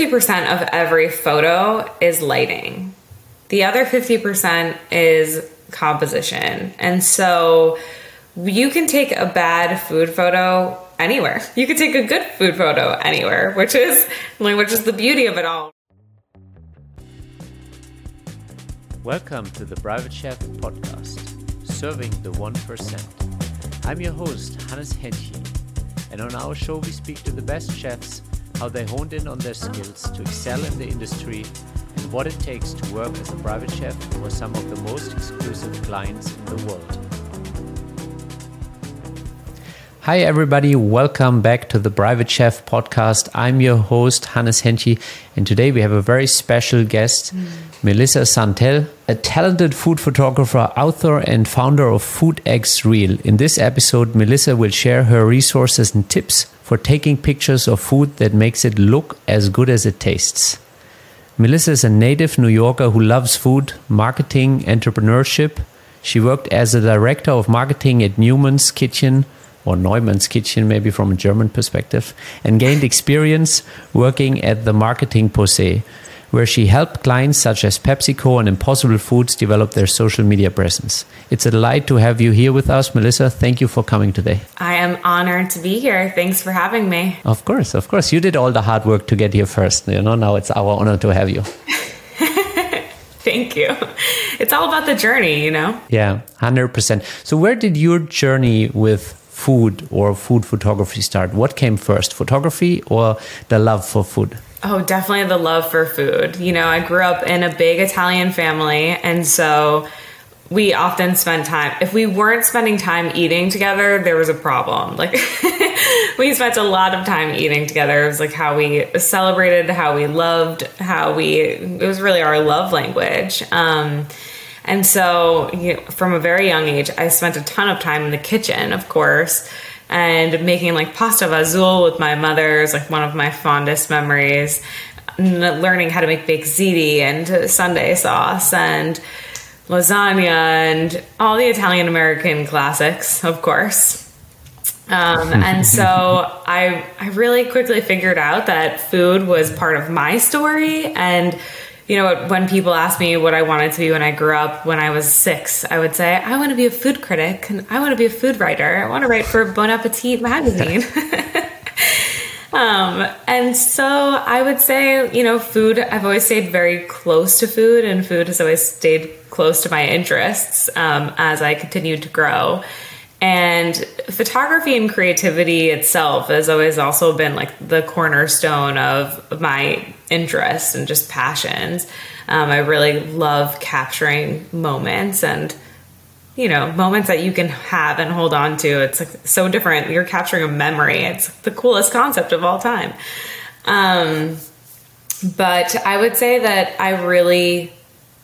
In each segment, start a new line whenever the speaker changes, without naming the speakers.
50% of every photo is lighting. The other 50% is composition. And so you can take a bad food photo anywhere. You can take a good food photo anywhere, which is which is the beauty of it all.
Welcome to the Private Chef podcast, serving the 1%. I'm your host, Hannes Henche, and on our show we speak to the best chefs, how they honed in on their skills to excel in the industry, and what it takes to work as a private chef for some of the most exclusive clients in the world. Hi, everybody. Welcome back to the Private Chef podcast. I'm your host, Hannes Henche, and today we have a very special guest. Mm. Melissa Santell, a talented food photographer, author, and founder of Food X Feels. In this episode, Melissa will share her resources and tips for taking pictures of food that makes it look as good as it tastes. Melissa is a native New Yorker who loves food, marketing, entrepreneurship. She worked as a director of marketing at Newman's Kitchen or Neumann's Kitchen, maybe from a German perspective, and gained experience working at the Marketing Posay where she helped clients such as PepsiCo and Impossible Foods develop their social media presence. It's a delight to have you here with us, Melissa. Thank you for coming today.
I am honored to be here. Thanks for having me.
Of course, of course. You did all the hard work to get here first. You know, now it's our honor to have you.
Thank you. It's all about the journey, you know?
Yeah, 100%. So, where did your journey with food or food photography start? What came first, photography or the love for food?
Oh, definitely the love for food. You know, I grew up in a big Italian family, and so we often spent time. If we weren't spending time eating together, there was a problem. Like, we spent a lot of time eating together. It was like how we celebrated, how we loved, how we, it was really our love language. Um, and so, you know, from a very young age, I spent a ton of time in the kitchen, of course and making like pasta vazul with my mother is like one of my fondest memories. Learning how to make baked ziti and Sunday sauce and lasagna and all the Italian American classics, of course. Um, and so I I really quickly figured out that food was part of my story and you know, when people ask me what I wanted to be when I grew up, when I was six, I would say, I want to be a food critic and I want to be a food writer. I want to write for Bon Appetit magazine. um, and so I would say, you know, food, I've always stayed very close to food, and food has always stayed close to my interests um, as I continued to grow. And photography and creativity itself has always also been like the cornerstone of my interests and just passions. Um, I really love capturing moments and you know moments that you can have and hold on to. It's like so different. You're capturing a memory. It's the coolest concept of all time. Um, but I would say that I really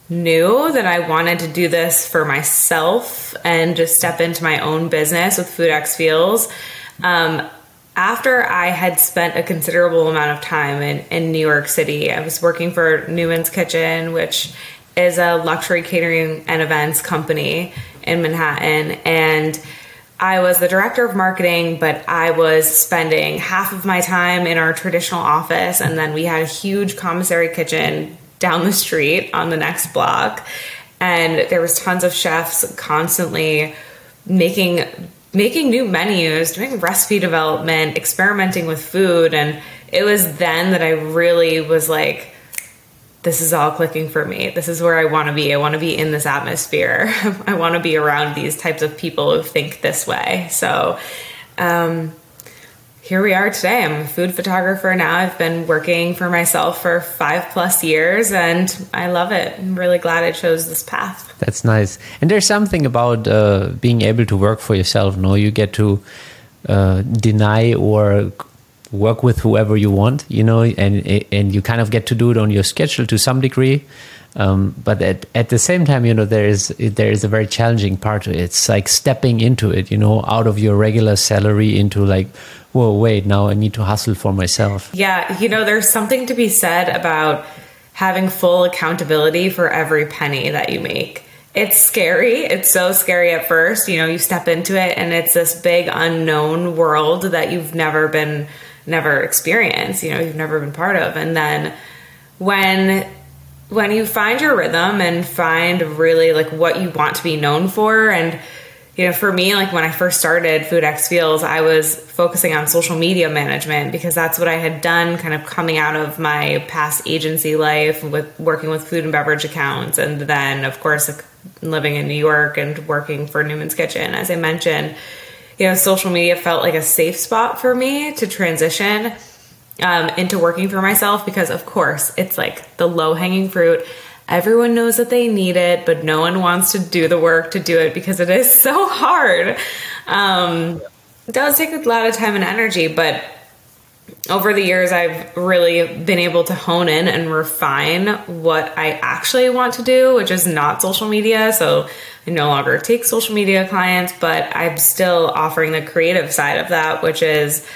knew that I wanted to do this for myself and just step into my own business with Food X Feels. Um, after I had spent a considerable amount of time in, in New York City, I was working for Newman's Kitchen, which is a luxury catering and events company in Manhattan. And I was the director of marketing, but I was spending half of my time in our traditional office. And then we had a huge commissary kitchen down the street on the next block and there was tons of chefs constantly making making new menus doing recipe development experimenting with food and it was then that i really was like this is all clicking for me. This is where i want to be. I want to be in this atmosphere. I want to be around these types of people who think this way. So um, here we are today. I'm a food photographer now. I've been working for myself for five plus years and I love it. I'm really glad I chose this path.
That's nice. And there's something about uh, being able to work for yourself. No, you get to uh, deny or work with whoever you want, you know, and and you kind of get to do it on your schedule to some degree. Um, but at, at the same time, you know, there is there is a very challenging part to it. It's like stepping into it, you know, out of your regular salary into like whoa, wait, now I need to hustle for myself.
Yeah, you know, there's something to be said about having full accountability for every penny that you make. It's scary. It's so scary at first. You know, you step into it and it's this big unknown world that you've never been never experienced, you know, you've never been part of. And then when when you find your rhythm and find really like what you want to be known for and you know for me like when i first started food x feels i was focusing on social media management because that's what i had done kind of coming out of my past agency life with working with food and beverage accounts and then of course like, living in new york and working for newman's kitchen. As i mentioned you know social media felt like a safe spot for me to transition um, into working for myself because, of course, it's like the low hanging fruit. Everyone knows that they need it, but no one wants to do the work to do it because it is so hard. Um, it does take a lot of time and energy, but over the years, I've really been able to hone in and refine what I actually want to do, which is not social media. So I no longer take social media clients, but I'm still offering the creative side of that, which is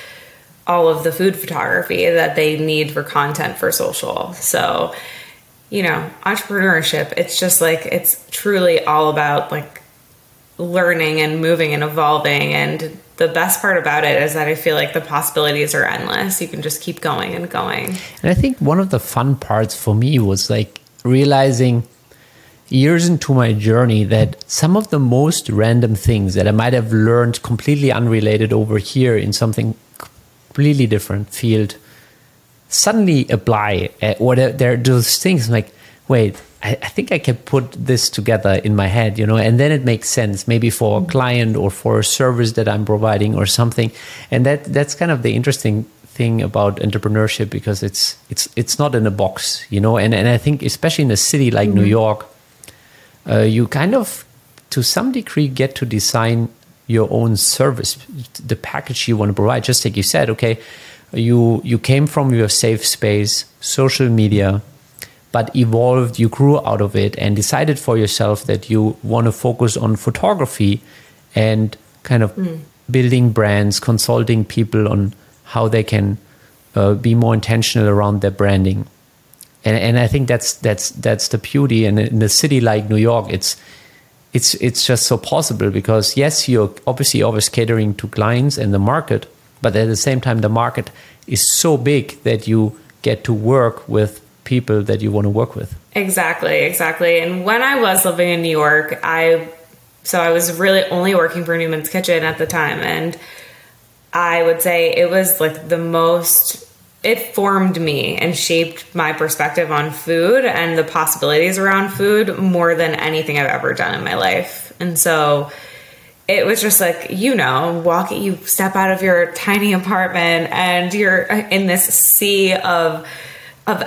all of the food photography that they need for content for social. So, you know, entrepreneurship, it's just like it's truly all about like learning and moving and evolving and the best part about it is that I feel like the possibilities are endless. You can just keep going and going.
And I think one of the fun parts for me was like realizing years into my journey that some of the most random things that I might have learned completely unrelated over here in something completely different field suddenly apply uh, or there, there are those things like wait I, I, think i can put this together in my head you know and then it makes sense maybe for a mm-hmm. client or for a service that i'm providing or something and that that's kind of the interesting thing about entrepreneurship because it's it's it's not in a box you know and and i think especially in a city like mm-hmm. new york uh, you kind of to some degree get to design your own service, the package you want to provide. Just like you said, okay, you you came from your safe space, social media, but evolved, you grew out of it and decided for yourself that you want to focus on photography and kind of mm. building brands, consulting people on how they can uh, be more intentional around their branding. And, and I think that's that's that's the beauty. And in a city like New York, it's it's it's just so possible because yes, you're obviously always catering to clients and the market, but at the same time, the market is so big that you get to work with people that you want to work with.
Exactly, exactly. And when I was living in New York, I so I was really only working for Newman's Kitchen at the time, and I would say it was like the most it formed me and shaped my perspective on food and the possibilities around food more than anything I've ever done in my life. And so it was just like, you know, walk you step out of your tiny apartment and you're in this sea of of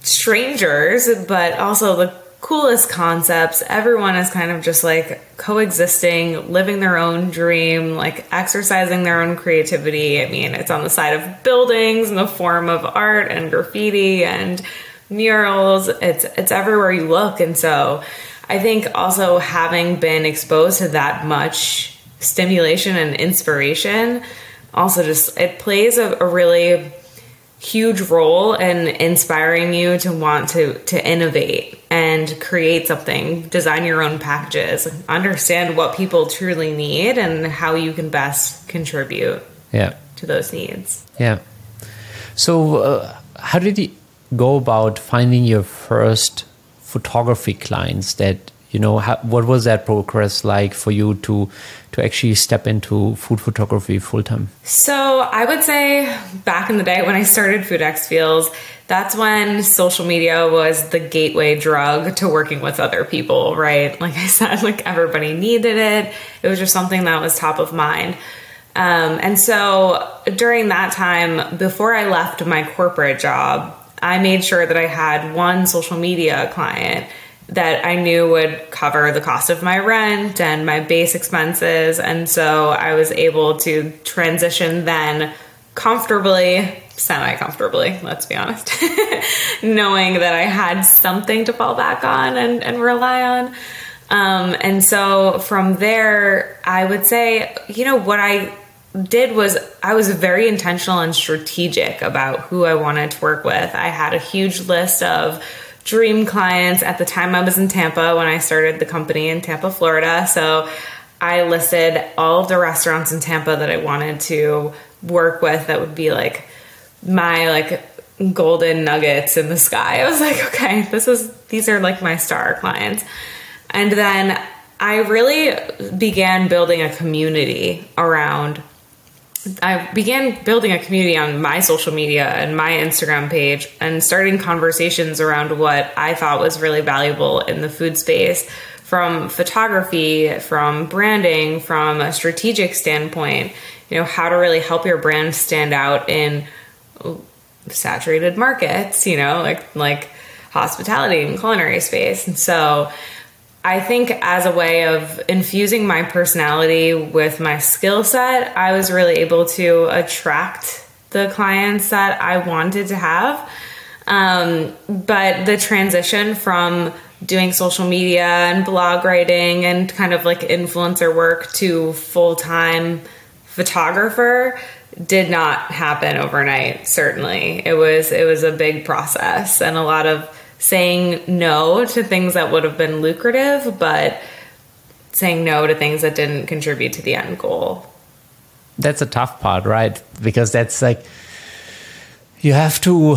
strangers, but also the coolest concepts. Everyone is kind of just like coexisting, living their own dream, like exercising their own creativity. I mean, it's on the side of buildings in the form of art and graffiti and murals. It's it's everywhere you look. And so I think also having been exposed to that much stimulation and inspiration also just it plays a, a really huge role in inspiring you to want to to innovate and create something. Design your own packages. Understand what people truly need and how you can best contribute
yeah.
to those needs.
Yeah. So uh, how did you go about finding your first photography clients that you know how, what was that progress like for you to to actually step into food photography full time
so i would say back in the day when i started food x feels that's when social media was the gateway drug to working with other people right? Like i said like everybody needed it. It was just something that was top of mind. Um, and so during that time before i left my corporate job i made sure that i had one social media client that I knew would cover the cost of my rent and my base expenses. And so I was able to transition then comfortably, semi comfortably, let's be honest, knowing that I had something to fall back on and, and rely on. Um, and so from there, I would say, you know, what I did was I was very intentional and strategic about who I wanted to work with. I had a huge list of dream clients at the time I was in Tampa when I started the company in Tampa, Florida. So I listed all of the restaurants in Tampa that I wanted to work with that would be like my like golden nuggets in the sky. I was like, okay, this is these are like my star clients. And then I really began building a community around I began building a community on my social media and my Instagram page and starting conversations around what I thought was really valuable in the food space from photography, from branding, from a strategic standpoint, you know, how to really help your brand stand out in saturated markets, you know, like like hospitality and culinary space. And so I think as a way of infusing my personality with my skill set, I was really able to attract the clients that I wanted to have. Um, but the transition from doing social media and blog writing and kind of like influencer work to full time photographer did not happen overnight certainly it was it was a big process and a lot of saying no to things that would have been lucrative but saying no to things that didn't contribute to the end goal
that's a tough part right because that's like you have to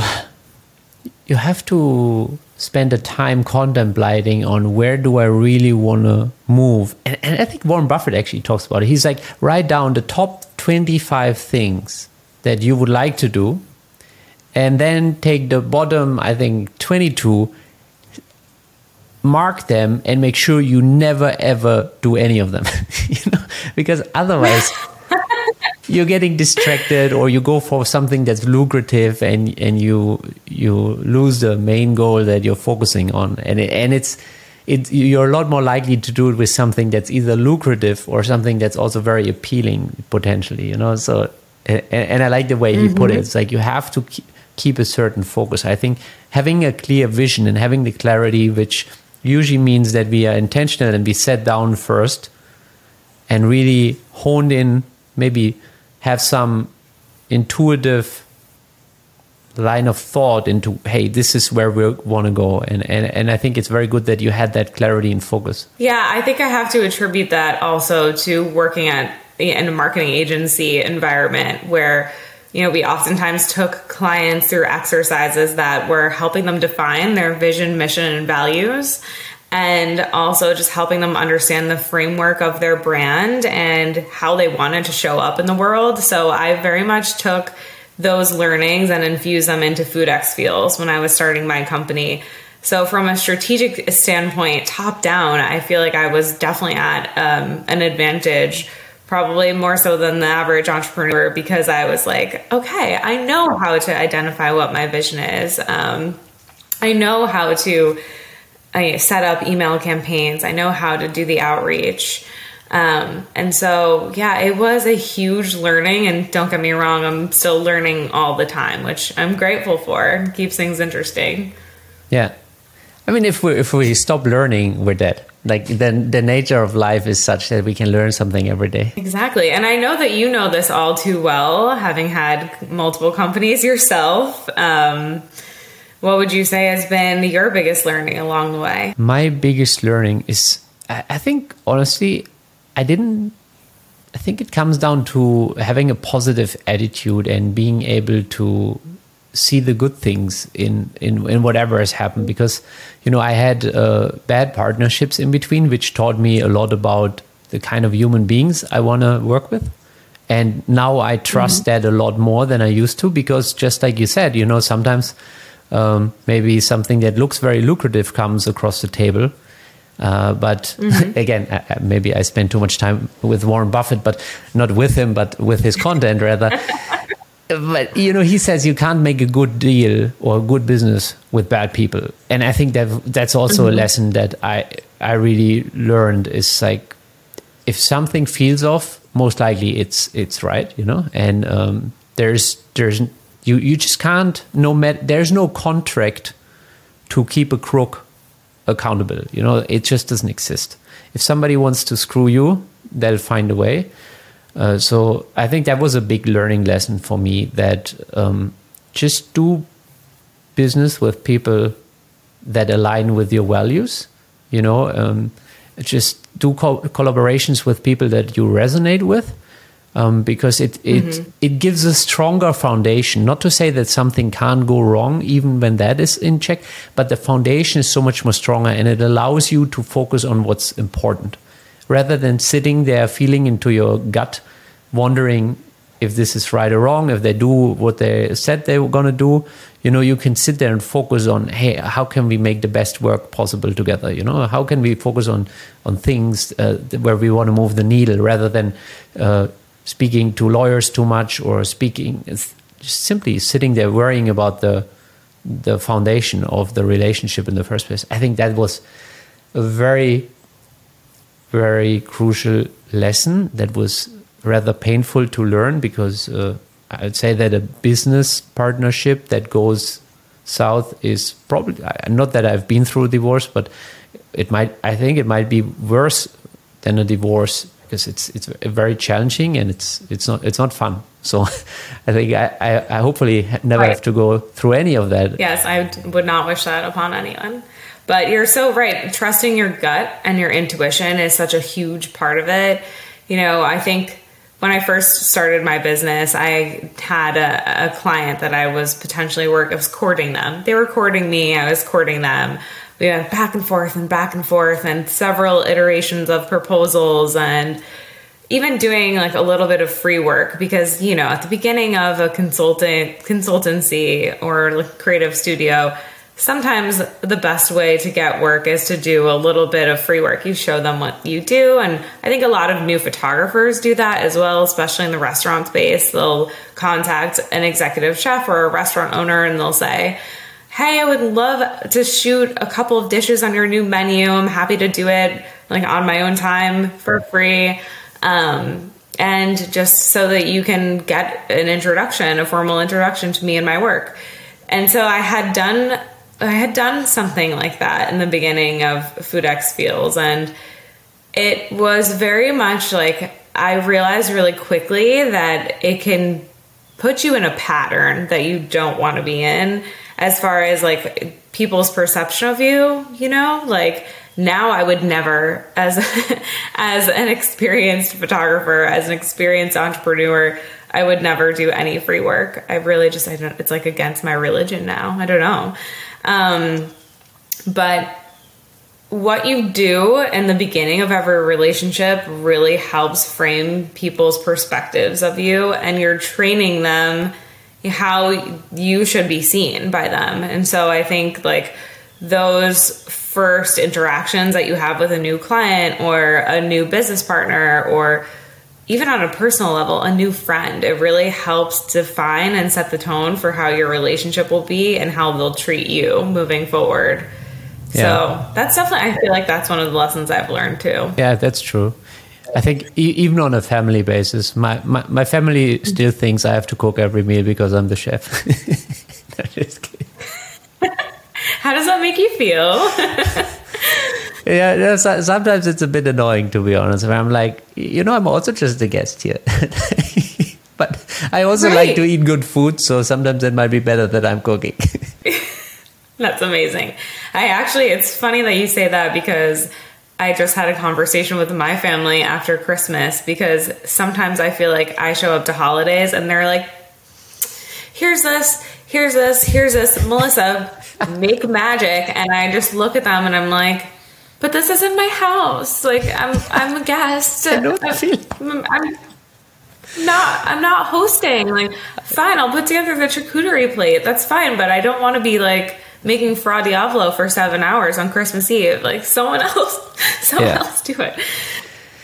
you have to spend the time contemplating on where do I really want to move. And, and, I think Warren Buffett actually talks about it. He's like, write down the top 25 things that you would like to do, and then take the bottom, I think, 22, mark them, and make sure you never ever do any of them. you know, because otherwise. you're getting distracted or you go for something that's lucrative and and you you lose the main goal that you're focusing on and it, and it's it, you're a lot more likely to do it with something that's either lucrative or something that's also very appealing potentially you know so and, and i like the way he mm-hmm. put it mm-hmm. it's like you have to keep a certain focus i think having a clear vision and having the clarity which usually means that we are intentional and we set down first and really honed in maybe have some intuitive line of thought into hey this is where we want to go and, and and i think it's very good that you had that clarity and focus
yeah i think i have to attribute that also to working at in a marketing agency environment where you know we oftentimes took clients through exercises that were helping them define their vision mission and values and also just helping them understand the framework of their brand and how they wanted to show up in the world. So I very much took those learnings and infused them into FoodX Feels when I was starting my company. So, from a strategic standpoint, top down, I feel like I was definitely at um, an advantage, probably more so than the average entrepreneur, because I was like, okay, I know how to identify what my vision is. Um, I know how to I set up email campaigns. I know how to do the outreach. Um, and so, yeah, it was a huge learning. And don't get me wrong, I'm still learning all the time, which I'm grateful for. Keeps things interesting.
Yeah. I mean, if we if we stop learning, we're dead. Like the the nature of life is such that we can learn something every day.
Exactly, and I know that you know this all too well, having had multiple companies yourself. Um, what would you say has been your biggest learning along the way?
My biggest learning is, I think, honestly, I didn't. I think it comes down to having a positive attitude and being able to see the good things in in, in whatever has happened because you know I had uh, bad partnerships in between which taught me a lot about the kind of human beings I want to work with and now I trust mm-hmm. that a lot more than I used to because just like you said you know sometimes um, maybe something that looks very lucrative comes across the table. Uh, but mm-hmm. again, uh, uh, maybe I spend too much time with Warren Buffett, but not with him, but with his content rather. but you know, he says you can't make a good deal or a good business with bad people, and I think that that's also mm-hmm. a lesson that I I really learned is like if something feels off, most likely it's it's right, you know, and um, there's there's you you just can't. No matter there's no contract to keep a crook accountable. You know, it just doesn't exist. If somebody wants to screw you, they'll find a way. Uh, so I think that was a big learning lesson for me that um, just do business with people that align with your values. You know, um, just do co- collaborations with people that you resonate with, um, because it it mm-hmm. it gives a stronger foundation. Not to say that something can't go wrong even when that is in check, but the foundation is so much more stronger, and it allows you to focus on what's important, rather than sitting there feeling into your gut, wondering if this is right or wrong, if they do what they said they were going to do. You know, you can sit there and focus on, hey, how can we make the best work possible together? You know, how can we focus on on things uh, where we want to move the needle rather than uh, speaking to lawyers too much or speaking simply sitting there worrying about the the foundation of the relationship in the first place. I think that was a very very crucial lesson that was rather painful to learn because uh, I'd say that a business partnership that goes south is probably not that I've been through a divorce, but it might. I think it might be worse than a divorce because it's it's very challenging and it's it's not it's not fun. So I think I, I, I hopefully never right. have to go through any of that.
Yes, I would not wish that upon anyone. But you're so right. Trusting your gut and your intuition is such a huge part of it. You know, I think when I first started my business, I had a, a client that I was potentially work. I was courting them. They were courting me. I was courting them we went back and forth and back and forth and several iterations of proposals and even doing like a little bit of free work because you know at the beginning of a consultant consultancy or like creative studio sometimes the best way to get work is to do a little bit of free work you show them what you do and i think a lot of new photographers do that as well especially in the restaurant space they'll contact an executive chef or a restaurant owner and they'll say hey, I would love to shoot a couple of dishes on your new menu. I'm happy to do it like on my own time for free. Um, and just so that you can get an introduction, a formal introduction to me and my work. And so I had done I had done something like that in the beginning of Food X Feels and it was very much like I realized really quickly that it can put you in a pattern that you don't want to be in as far as like people's perception of you, you know, like now I would never as as an experienced photographer, as an experienced entrepreneur, I would never do any free work. I really just I don't it's like against my religion now. I don't know. Um but what you do in the beginning of every relationship really helps frame people's perspectives of you and you're training them how you should be seen by them. And so I think like those first interactions that you have with a new client or a new business partner or even on a personal level, a new friend, it really helps define and set the tone for how your relationship will be and how they'll treat you moving forward. Yeah. So that's definitely, I feel like that's one of the lessons I've learned too.
Yeah, that's true. I think even on a family basis, my, my, my family still thinks I have to cook every meal because I'm the chef.
How does that make you feel?
yeah, sometimes it's a bit annoying to be honest. I'm like, you know, I'm also just a guest here. but I also right. like to eat good food, so sometimes it might be better that I'm cooking.
That's amazing. I actually, it's funny that you say that because I just had a conversation with my family after Christmas because sometimes I feel like I show up to holidays and they're like, here's this, here's this, here's this. Melissa, make magic. And I just look at them and I'm like, but this isn't my house. Like I'm, I'm a guest. I know I'm, I'm not, I'm not hosting. Like, fine, I'll put together the charcuterie plate. That's fine. But I don't want to be like, making Fra Diavolo for seven hours on Christmas Eve. Like someone else, someone yeah. else do it.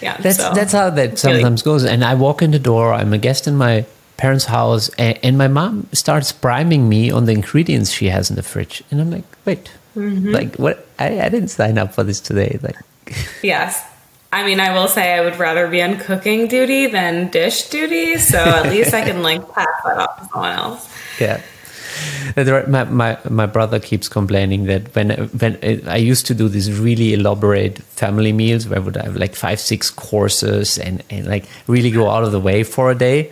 Yeah,
that's so. that's how that sometimes goes. And I walk in the door. I'm a guest in my parents' house, and, and, my mom starts priming me on the ingredients she has in the fridge, and I'm like, wait, mm-hmm. like what? I, I didn't sign up for this today. Like,
yes. I mean, I will say I would rather be on cooking duty than dish duty, so at least I can like pass that off to someone else.
Yeah my, my my brother keeps complaining that when when I used to do these really elaborate family meals where I would have like five six courses and and like really go out of the way for a day,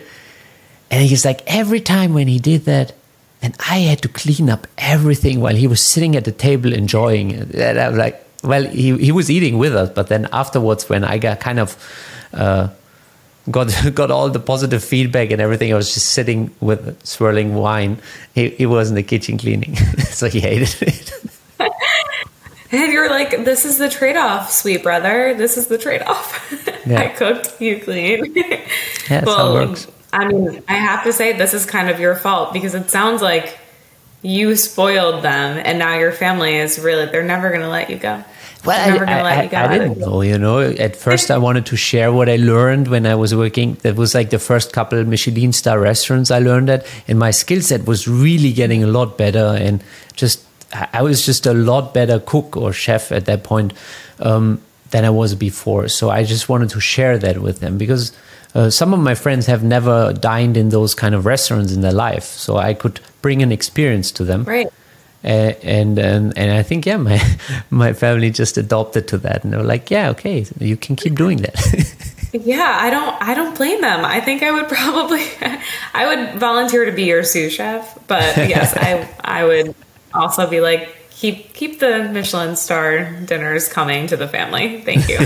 and he's like every time when he did that, then I had to clean up everything while he was sitting at the table enjoying it. And I was like, well, he he was eating with us, but then afterwards when I got kind of. Uh, got got all the positive feedback and everything. I was just sitting with swirling wine. He, he was in the kitchen cleaning, so he hated it.
And you're like, this is the trade off, sweet brother. This is the trade off. Yeah. I cooked, you clean.
yeah, well, how it works.
I mean, I have to say, this is kind of your fault because it sounds like you spoiled them, and now your family is really, they're never going to let you go.
Well, I, I, I, I didn't know, you know. At first, I wanted to share what I learned when I was working. That was like the first couple Michelin star restaurants I learned at, and my skill set was really getting a lot better. And just I was just a lot better cook or chef at that point um, than I was before. So I just wanted to share that with them because uh, some of my friends have never dined in those kind of restaurants in their life. So I could bring an experience to them.
Right.
Uh, and, and and I think yeah, my my family just adopted to that, and they were like, yeah, okay, you can keep doing that.
yeah, I don't I don't blame them. I think I would probably I would volunteer to be your sous chef, but yes, I I would also be like, keep keep the Michelin star dinners coming to the family. Thank you.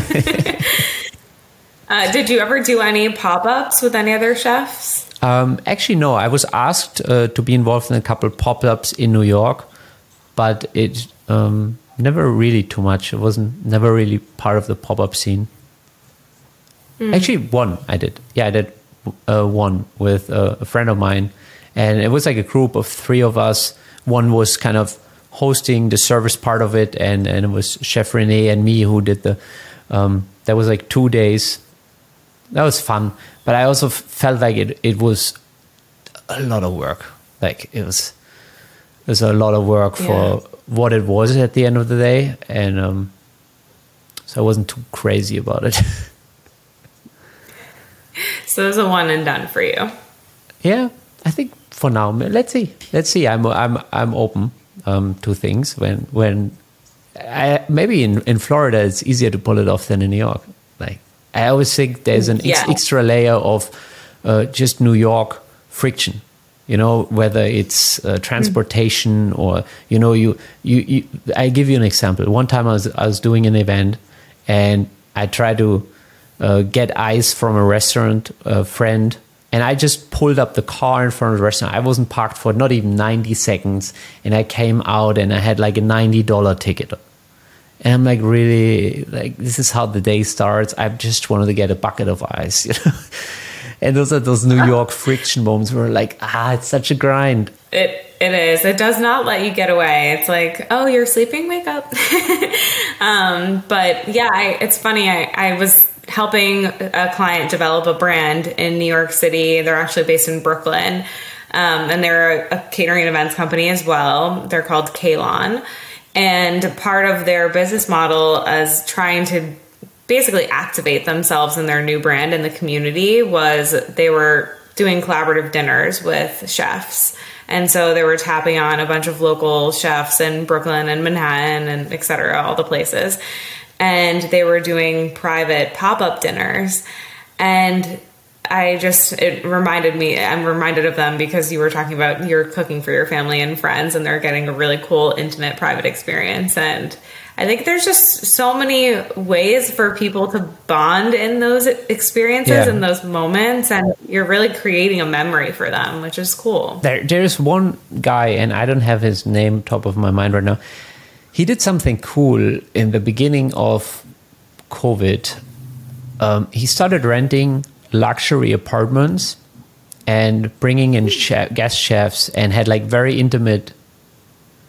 Uh, did you ever do any pop ups with any other chefs?
Um, actually, no. I was asked uh, to be involved in a couple pop ups in New York, but it um, never really too much. It wasn't never really part of the pop up scene. Mm. Actually, one I did. Yeah, I did uh, one with a friend of mine, and it was like a group of three of us one was kind of hosting the service part of it, and and it was Chef Rene and me who did the. Um, that was like two days. That was fun, but I also felt like it it was a lot of work. Like it was it was a lot of work yeah. for what it was at the end of the day, and um, so I wasn't too crazy about it.
so it was a one and done for you.
Yeah, I think for now, let's see. Let's see. I'm I'm I'm open um, to things when when I, maybe in in Florida it's easier to pull it off than in New York. I always think there's an yeah. ex- extra layer of uh, just New York friction. You know, whether it's uh, transportation mm. or you know, you, you you I give you an example. One time I was I was doing an event and I tried to uh, get ice from a restaurant a friend and I just pulled up the car in front of the restaurant. I wasn't parked for not even 90 seconds. And I came out and I had like a $90 ticket. And I'm like, really, like, this is how the day starts. I just wanted to get a bucket of ice, you know? and those are those New York friction moments where like, ah, it's such a grind.
It it is. It does not let you get away. It's like, oh, you're sleeping, wake up. um, but yeah, I, it's funny. I, I was helping a client develop a brand in New York City. They're actually based in Brooklyn. Um, and they're a catering events company as well. They're called Kalon. And part of their business model as trying to basically activate themselves and their new brand in the community was they were doing collaborative dinners with chefs. And so they were tapping on a bunch of local chefs in Brooklyn and Manhattan and et cetera, all the places and they were doing private pop-up dinners and I just it reminded me I'm reminded of them because you were talking about you're cooking for your family and friends and they're getting a really cool intimate private experience and I think there's just so many ways for people to bond in those experiences yeah. and those moments and you're really creating a memory for them which is cool.
There there's one guy and I don't have his name top of my mind right now he did something cool in the beginning of COVID. Um, he started renting luxury apartments and bringing in chef, guest chefs and had like very intimate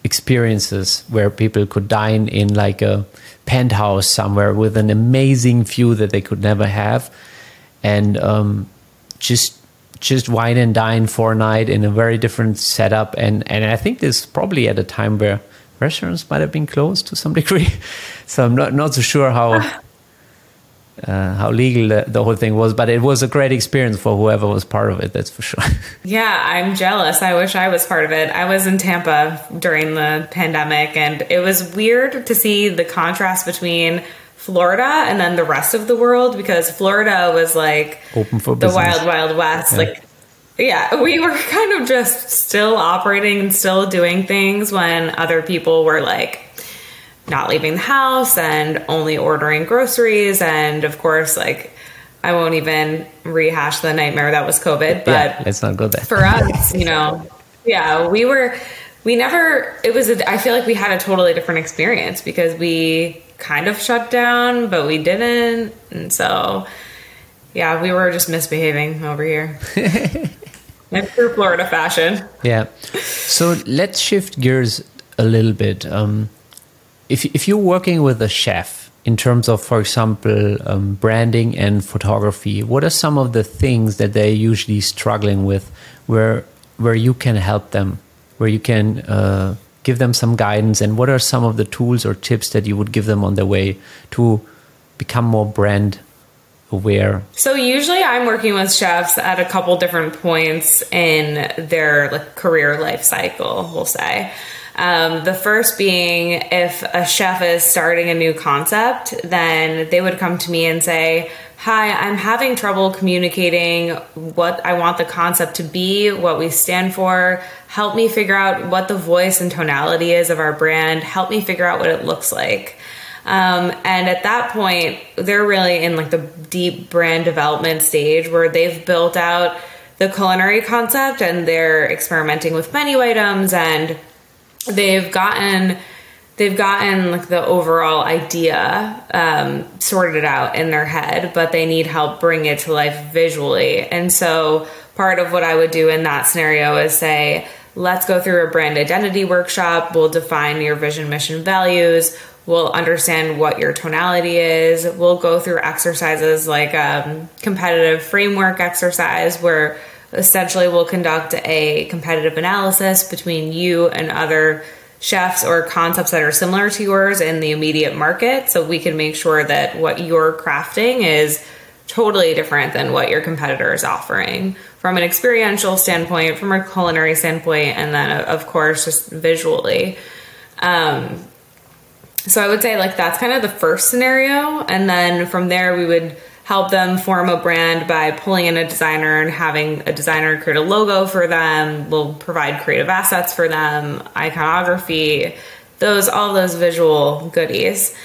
experiences where people could dine in like a penthouse somewhere with an amazing view that they could never have. And um, just just wine and dine for a night in a very different setup. And and I think this probably at a time where restaurants might have been closed to some degree. so I'm not not so sure how uh, how legal the, the, whole thing was, but it was a great experience for whoever was part of it. That's for sure.
yeah, I'm jealous. I wish I was part of it. I was in Tampa during the pandemic, and it was weird to see the contrast between. Florida and then the rest of the world because Florida was like
open for
the wild wild west yeah. like yeah, we were kind of just still operating and still doing things when other people were like not leaving the house and only ordering groceries and of course like I won't even rehash the nightmare that was COVID, but
yeah, let's not go there.
For us, you know, yeah, we were, we never, it was, a, I feel like we had a totally different experience because we kind of shut down, but we didn't. And so, yeah, we were just misbehaving over here. in true Florida fashion.
Yeah. So let's shift gears a little bit. Um, if, if you're working with a chef, in terms of, for example, um, branding and photography, what are some of the things that they're usually struggling with, where where you can help them, where you can uh, give them some guidance, and what are some of the tools or tips that you would give them on their way to become more brand aware?
So usually, I'm working with chefs at a couple different points in their like, career life cycle. We'll say. Um, the first being if a chef is starting a new concept, then they would come to me and say, Hi, I'm having trouble communicating what I want the concept to be, what we stand for. Help me figure out what the voice and tonality is of our brand. Help me figure out what it looks like. Um, and at that point, they're really in like the deep brand development stage where they've built out the culinary concept and they're experimenting with menu items and they've gotten they've gotten like the overall idea um, sorted out in their head, but they need help bring it to life visually. And so part of what I would do in that scenario is say, let's go through a brand identity workshop. We'll define your vision, mission, values. We'll understand what your tonality is. We'll go through exercises like um, competitive framework exercise where essentially we'll conduct a competitive analysis between you and other chefs or concepts that are similar to yours in the immediate market. So we can make sure that what you're crafting is totally different than what your competitor is offering. From an experiential standpoint from a culinary standpoint and then of course just visually. Um, so i would say like that's kind of the first scenario. And then from there we would help them form a brand by pulling in a designer and having a designer create a logo for them. We'll provide creative assets for them, iconography, those all those visual goodies.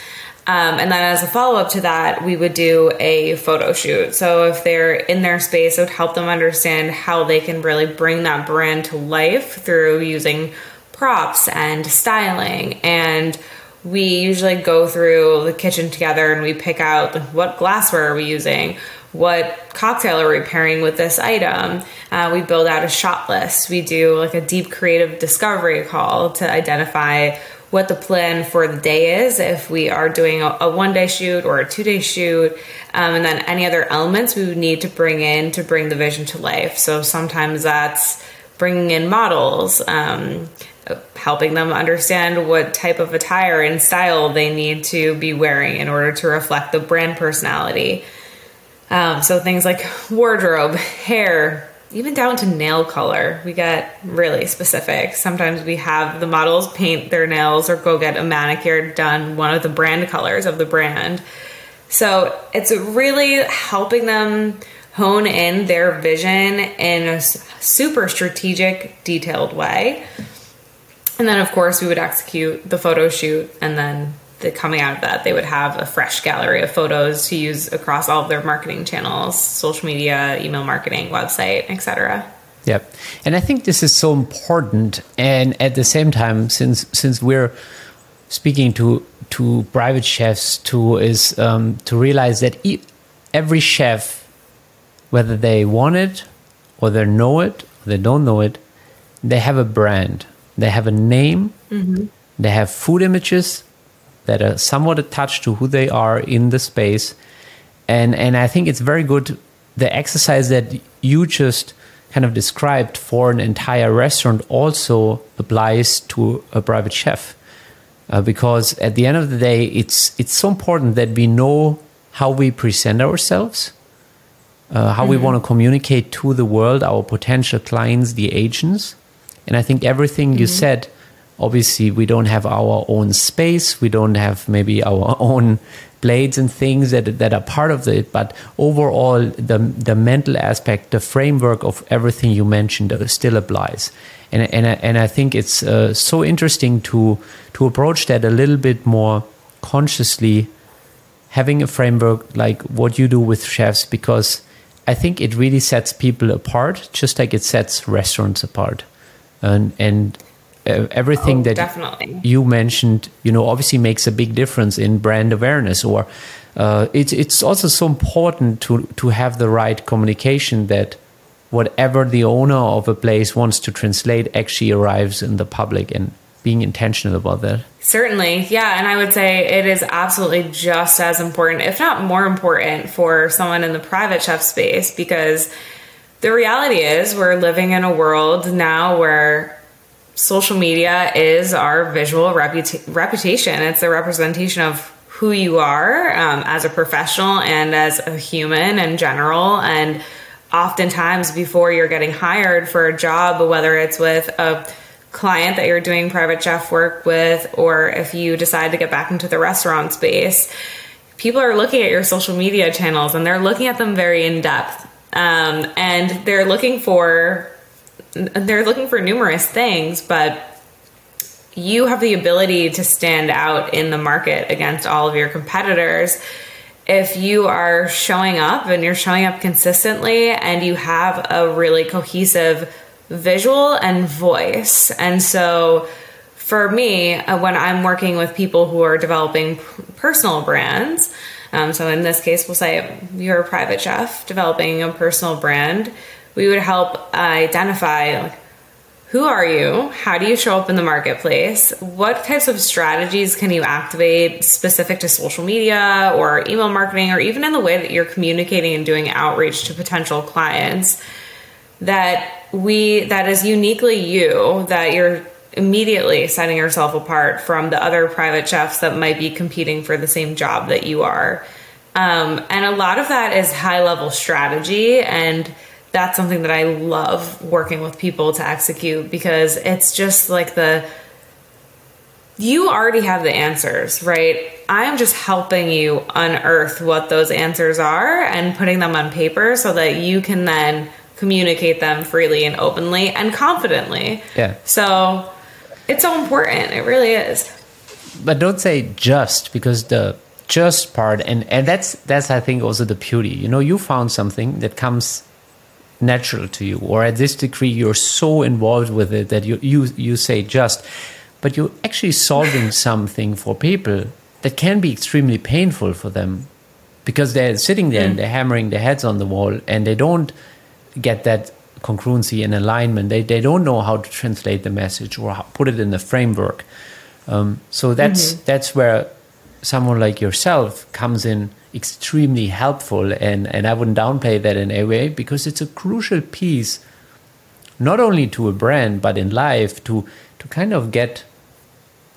Um, and then as a follow up to that, we would do a photo shoot. So if they're in their space, it would help them understand how they can really bring that brand to life through using props and styling and we usually go through the kitchen together and we pick out what glassware are we using what cocktail are we pairing with this item. Uh, we build out a shot list. We do like a deep creative discovery call to identify what the plan for the day is if we are doing a, a one day shoot or a two day shoot um, and then any other elements we would need to bring in to bring the vision to life. So sometimes that's bringing in models um, helping them understand what type of attire and style they need to be wearing in order to reflect the brand personality. Um, so things like wardrobe, hair, even down to nail color. We get really specific. Sometimes we have the models paint their nails or go get a manicure done one of the brand colors of the brand. So it's really helping them hone in their vision in a super strategic, detailed way and then, of course, we would execute the photo shoot, and then the, coming out of that, they would have a fresh gallery of photos to use across all of their marketing channels, social media, email marketing, website, etc.
Yep, and I think this is so important. And at the same time, since since we're speaking to to private chefs, to is um, to realize that e- every chef, whether they want it or they know it, or they don't know it, they have a brand they have a name. Mm-hmm. They have food images that are somewhat attached to who they are in the space. And, and I think it's very good. The exercise that you just kind of described for an entire restaurant also applies to a private chef. Uh, because at the end of the day, it's, it's so important that we know how we present ourselves, uh, how mm-hmm. we want to communicate to the world, our potential clients, the agents, and I think everything mm-hmm. you said, obviously, we don't have our own space, we don't have maybe our own blades and things that that are part of it. But overall, the the mental aspect, the framework of everything you mentioned, uh, still applies. And and and I think it's uh, so interesting to to approach that a little bit more consciously having a framework like what you do with chefs because I think it really sets people apart, just like it sets restaurants apart. And and uh, everything
Oh,
that
definitely.
you mentioned, you know, obviously makes a big difference in brand awareness. Or uh, it's it's also so important to to have the right communication that whatever the owner of a place wants to translate actually arrives in the public and being intentional about that.
Certainly, yeah. And I would say it is absolutely just as important, if not more important, for someone in the private chef space because the reality is we're living in a world now where social media is our visual reputa- reputation. It's a representation of who you are um, as a professional and as a human in general. And oftentimes, before you're getting hired for a job, whether it's with a client that you're doing private chef work with, or if you decide to get back into the restaurant space, people are looking at your social media channels and they're looking at them very in depth. Um, and they're looking for they're looking for numerous things, but you have the ability to stand out in the market against all of your competitors if you are showing up and you're showing up consistently and you have a really cohesive visual and voice. And so for me, uh, when I'm working with people who are developing personal brands, um, so in this case, we'll say you're a private chef developing a personal brand, we would help identify like, who are you? How do you show up in the marketplace? What types of strategies can you activate specific to social media or email marketing or even in the way that you're communicating and doing outreach to potential clients that we that is uniquely you that you're immediately setting yourself apart from the other private chefs that might be competing for the same job that you are. Um, and a lot of that is high level strategy and that's something that I love working with people to execute because it's just like the you already have the answers, right? I'm just helping you unearth what those answers are and putting them on paper so that you can then communicate them freely and openly and confidently.
Yeah.
So it's so important. It really is.
but don't say just because the just part and and that's that's i think also the beauty you know you found something that comes natural to you or at this degree you're so involved with it that you you you say just but you're actually solving something for people that can be extremely painful for them because they're sitting there and mm. they're hammering their heads on the wall and they don't get that congruency and alignment. They, they don't know how to translate the message or put it in a framework. Um, so that's that's where someone like yourself comes in extremely helpful, and and I wouldn't downplay that in any way because it's a crucial piece, not only to a brand but in life to to kind of get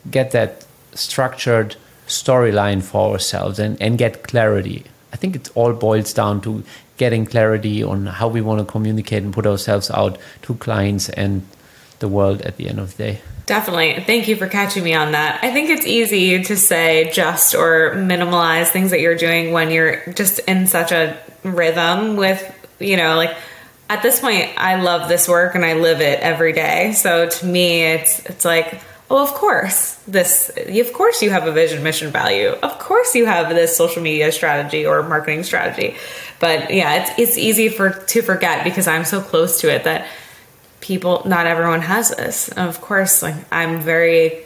get that structured storyline for ourselves and and get clarity. I think it all boils down to getting clarity on how we want to communicate and put ourselves out to clients and the world at the end of the day.
Definitely. Thank you for catching me on that. I think it's easy to say just or minimalize things that you're doing when you're just in such a rhythm with, you know, like at this point I love this work and I live it every day. So to me it's it's like, oh, of course. This of course you have a vision, mission, value. Of course you have this social media strategy or marketing strategy. But yeah, it's it's easy for to forget because I'm so close to it that people not everyone has this of course like i'm very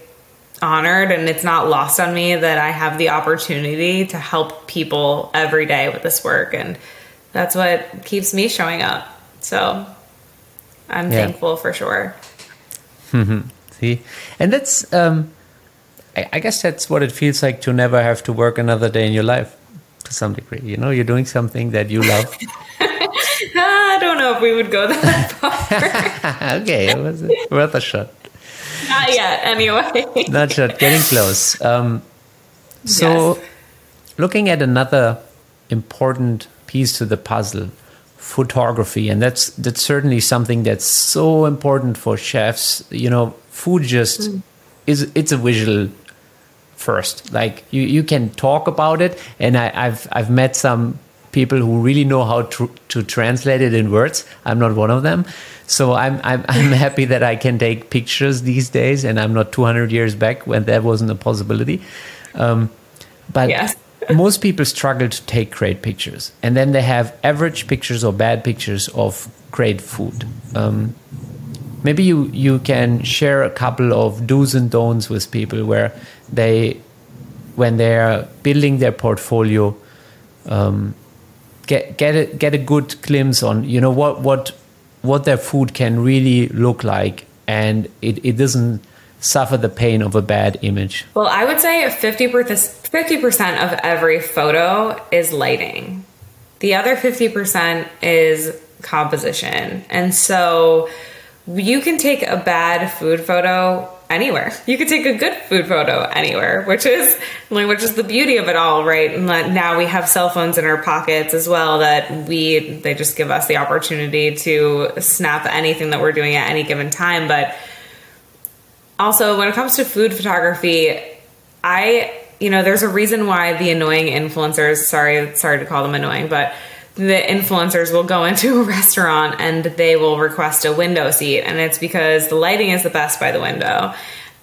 honored and it's not lost on me that i have the opportunity to help people every day with this work and that's what keeps me showing up so i'm
Yeah.
thankful for sure mm-hmm.
See, and that's um, I, I guess that's what it feels like to never have to work another day in your life to some degree. You know, you're doing something that you love.
i don't know if we would go that far
okay, it was worth a shot.
not yet anyway
Not shot, getting close. Um, so,
Yes.
looking at another important piece to the puzzle, photography, and that's that's certainly something that's so important for chefs. You know, food just is it's a visual first. Like you, you can talk about it, and I, I've I've met some people who really know how to to translate it in words. I'm not one of them, so I'm I'm I'm happy that I can take pictures these days, and I'm not 200 years back when that wasn't a possibility. Um, but
yes
most people struggle to take great pictures, and then they have average pictures or bad pictures of great food. Um, maybe you you can share a couple of do's and don'ts with people where they, when they're building their portfolio, um, get get a, get a good glimpse on you know what what what their food can really look like, and it, it doesn't suffer the pain of a bad image?
Well, I would say 50%, percent of every photo is lighting. The other 50% is composition. And so you can take a bad food photo anywhere. You could take a good food photo anywhere, which is which is the beauty of it all, right? And now we have cell phones in our pockets as well that we they just give us the opportunity to snap anything that we're doing at any given time, but also when it comes to food photography, I you know, there's a reason why the annoying influencers, sorry, sorry to call them annoying, but the influencers will go into a restaurant and they will request a window seat and it's because the lighting is the best by the window.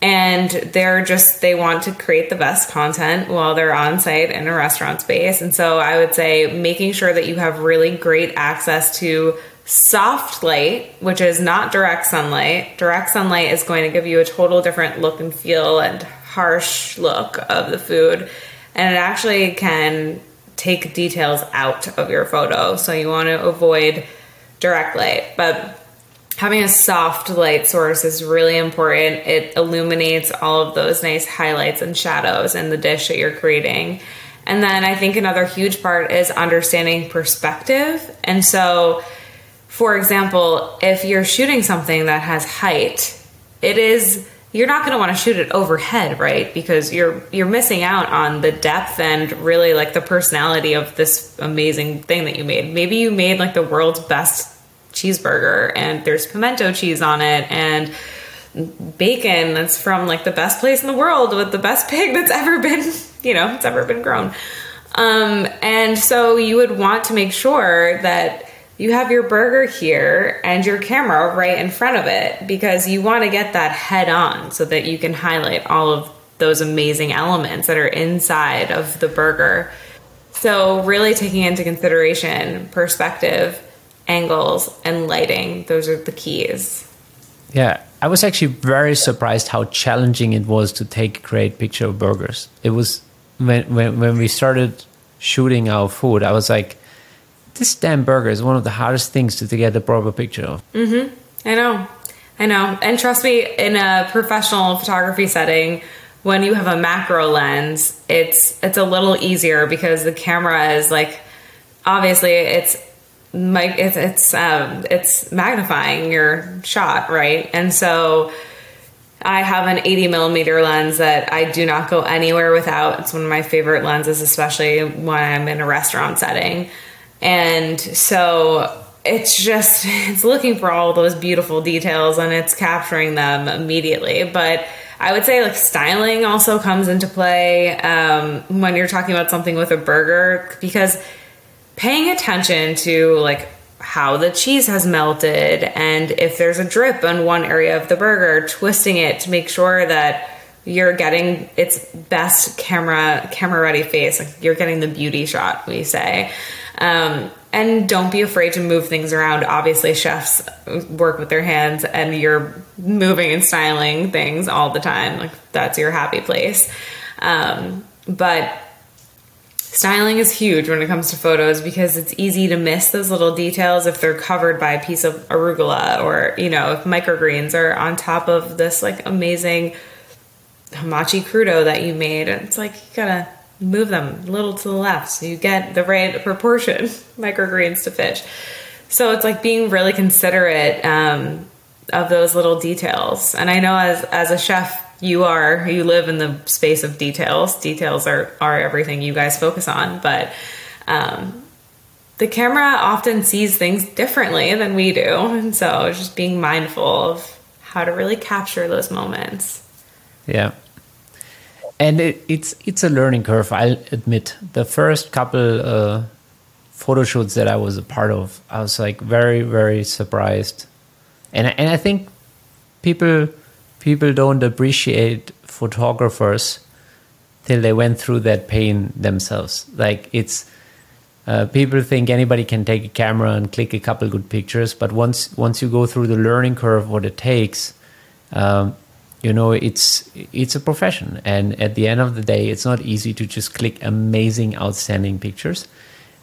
And they're just they want to create the best content while they're on site in a restaurant space. And so i would say making sure that you have really great access to soft light which is not direct sunlight direct sunlight is going to give you a total different look and feel and harsh look of the food and it actually can take details out of your photo. So you want to avoid direct light, but having a soft light source is really important. It illuminates all of those nice highlights and shadows in the dish that you're creating. And then I think another huge part is understanding perspective. And so, for example, if you're shooting something that has height, it is you're not going to want to shoot it overhead, right? Because you're you're missing out on the depth and really like the personality of this amazing thing that you made. Maybe you made like the world's best cheeseburger and there's pimento cheese on it and bacon that's from like the best place in the world with the best pig that's ever been, you know, it's ever been grown. Um, and so you would want to make sure that you have your burger here and your camera right in front of it because you want to get that head on so that you can highlight all of those amazing elements that are inside of the burger. So, really taking into consideration perspective, angles, and lighting, those are the keys.
Yeah, I was actually very surprised how challenging it was to take a great picture of burgers. It was when, when, when we started shooting our food, I was like, this damn burger is one of the hardest things to, to get a proper picture of.
Mm-hmm. I know. I know. And trust me, in a professional photography setting, when you have a macro lens, it's it's a little easier because the camera is like obviously it's it's it's um, it's magnifying your shot, right? And so I have an 80 millimeter lens that I do not go anywhere without. It's one of my favorite lenses, especially when I'm in a restaurant setting. And so it's just it's looking for all those beautiful details and it's capturing them immediately. But I would say like styling also comes into play um, when you're talking about something with a burger because paying attention to like how the cheese has melted and if there's a drip on one area of the burger, twisting it to make sure that you're getting its best camera camera ready face like you're getting the beauty shot we say um, and don't be afraid to move things around. Obviously, chefs work with their hands, and you're moving and styling things all the time. Like that's your happy place. Um, but styling is huge when it comes to photos because it's easy to miss those little details if they're covered by a piece of arugula or you know if microgreens are on top of this like amazing hamachi crudo that you made. It's like you gotta move them a little to the left so you get the right proportion microgreens to fish. So it's like being really considerate um, of those little details. And I know as as a chef, you are you live in the space of details. Details are are everything you guys focus on, but. Um, the camera often sees things differently than we do. And so just being mindful of how to really capture those moments.
Yeah and it, it's it's a learning curve. I'll admit. The first couple uh, photo shoots that I was a part of, I was like very very surprised, and and I think people people don't appreciate photographers till they went through that pain themselves. Like it's uh, people think anybody can take a camera and click a couple good pictures, but once once you go through the learning curve, what it takes, um, you know, it's it's a profession, and at the end of the day, it's not easy to just click amazing, outstanding pictures,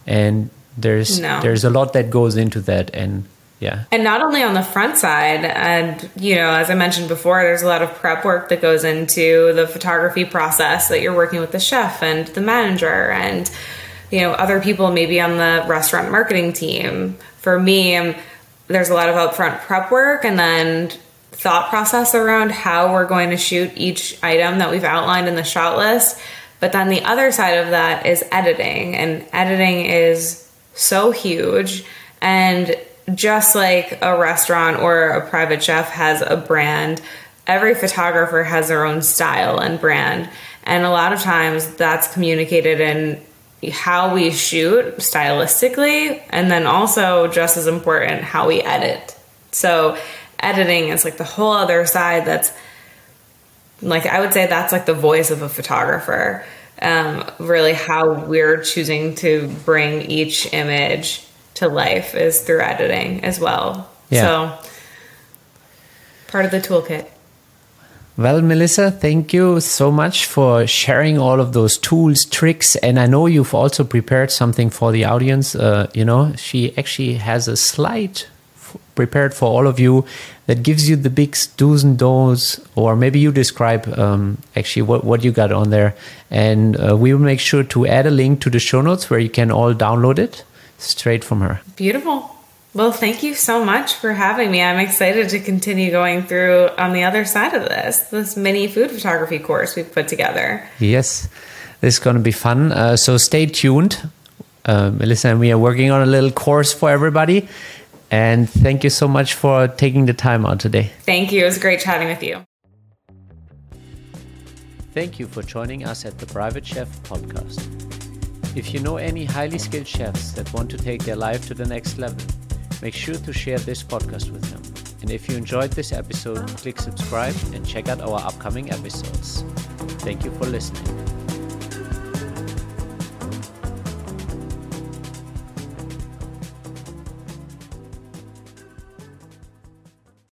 and there's
No.
there's a lot that goes into that, and yeah,
And not only on the front side, and you know, as I mentioned before, there's a lot of prep work that goes into the photography process that you're working with the chef and the manager and you know other people maybe on the restaurant marketing team. For me, um, there's a lot of upfront prep work and then thought process around how we're going to shoot each item that we've outlined in the shot list. But then the other side of that is editing, and editing is so huge and just like a restaurant or a private chef has a brand, every photographer has their own style and brand. And a lot of times that's communicated in how we shoot stylistically, and then also just as important, how we edit. So, editing is like the whole other side that's like I would say that's like the voice of a photographer. Um, really, how we're choosing to bring each image to life is through editing as well.
Yeah.
So, part of the toolkit.
Well, Melissa, thank you so much for sharing all of those tools, tricks, and I know you've also prepared something for the audience. Uh, you know, she actually has a slide prepared for all of you that gives you the big do's and don'ts, or maybe you describe um, actually what, what you got on there. And uh, we will make sure to add a link to the show notes where you can all download it straight from her.
Beautiful. Well, thank you so much for having me. I'm excited to continue going through on the other side of this, this mini food photography course we've put together.
Yes, this is going to be fun. Uh, so stay tuned. Uh, Melissa and we are working on a little course for everybody. And thank you so much for taking the time out today.
Thank you. It was great chatting with you.
Thank you for joining us at the Private Chef podcast. If you know any highly skilled chefs that want to take their life to the next level, make sure to share this podcast with them. And if you enjoyed this episode, click subscribe and check out our upcoming episodes. Thank you for listening.